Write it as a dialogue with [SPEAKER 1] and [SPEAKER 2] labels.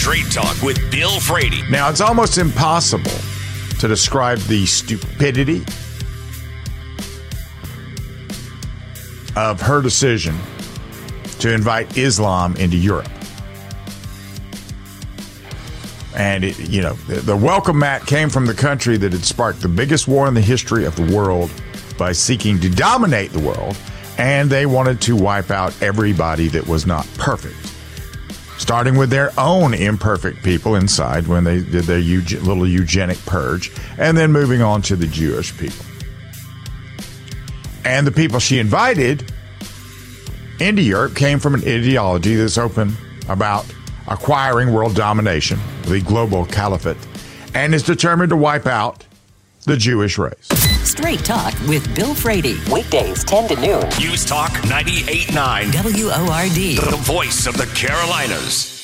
[SPEAKER 1] Straight Talk with Bill Frady.
[SPEAKER 2] Now, it's almost impossible to describe the stupidity of her decision to invite Islam into Europe. And, it, you know, the, the welcome mat came from the country that had sparked the biggest war in the history of the world by seeking to dominate the world. And they wanted to wipe out everybody that was not perfect, starting with their own imperfect people inside when they did their little eugenic purge, and then moving on to the Jewish people. And the people she invited into Europe came from an ideology that's open about acquiring world domination, the global caliphate, and is determined to wipe out the Jewish race.
[SPEAKER 3] Straight Talk with Bill Frady. Weekdays 10 to noon.
[SPEAKER 1] News Talk 98.9.
[SPEAKER 3] WORD.
[SPEAKER 1] The voice of the Carolinas.